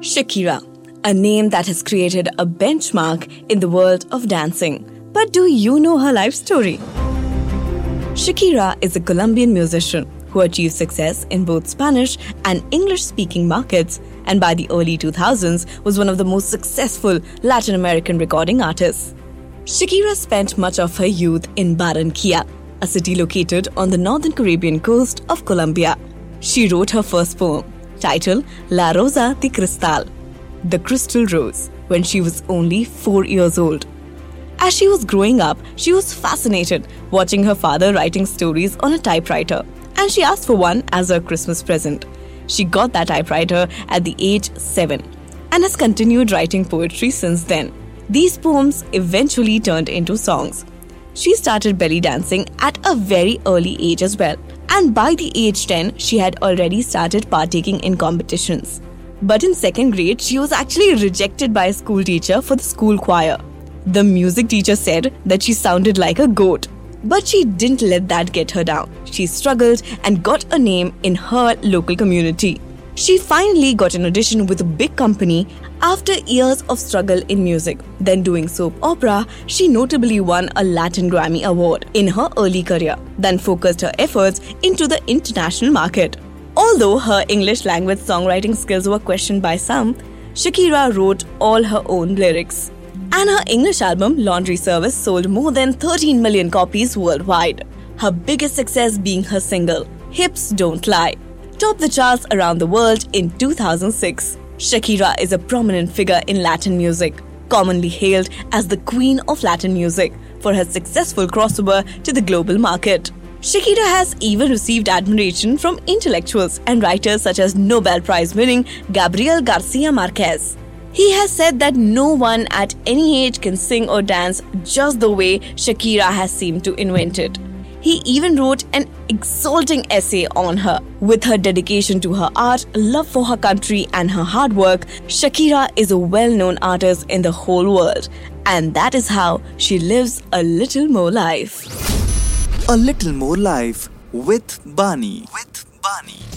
Shakira, a name that has created a benchmark in the world of dancing. But do you know her life story? Shakira is a Colombian musician who achieved success in both Spanish and English speaking markets and by the early 2000s was one of the most successful Latin American recording artists. Shakira spent much of her youth in Barranquilla, a city located on the northern Caribbean coast of Colombia. She wrote her first poem, titled La Rosa de Cristal, The Crystal Rose, when she was only four years old. As she was growing up, she was fascinated watching her father writing stories on a typewriter, and she asked for one as her Christmas present. She got that typewriter at the age 7 and has continued writing poetry since then. These poems eventually turned into songs. She started belly dancing at a very early age as well, and by the age 10, she had already started partaking in competitions. But in second grade, she was actually rejected by a school teacher for the school choir. The music teacher said that she sounded like a goat. But she didn't let that get her down. She struggled and got a name in her local community. She finally got an audition with a big company after years of struggle in music. Then doing soap opera, she notably won a Latin Grammy Award in her early career, then focused her efforts into the international market. Although her English language songwriting skills were questioned by some, Shakira wrote all her own lyrics. And her English album, Laundry Service, sold more than 13 million copies worldwide. Her biggest success being her single, Hips Don't Lie topped the charts around the world in 2006. Shakira is a prominent figure in Latin music, commonly hailed as the queen of Latin music for her successful crossover to the global market. Shakira has even received admiration from intellectuals and writers such as Nobel Prize winning Gabriel Garcia Marquez. He has said that no one at any age can sing or dance just the way Shakira has seemed to invent it. He even wrote an exalting essay on her. With her dedication to her art, love for her country, and her hard work, Shakira is a well known artist in the whole world. And that is how she lives a little more life. A little more life with Bani. With Bani.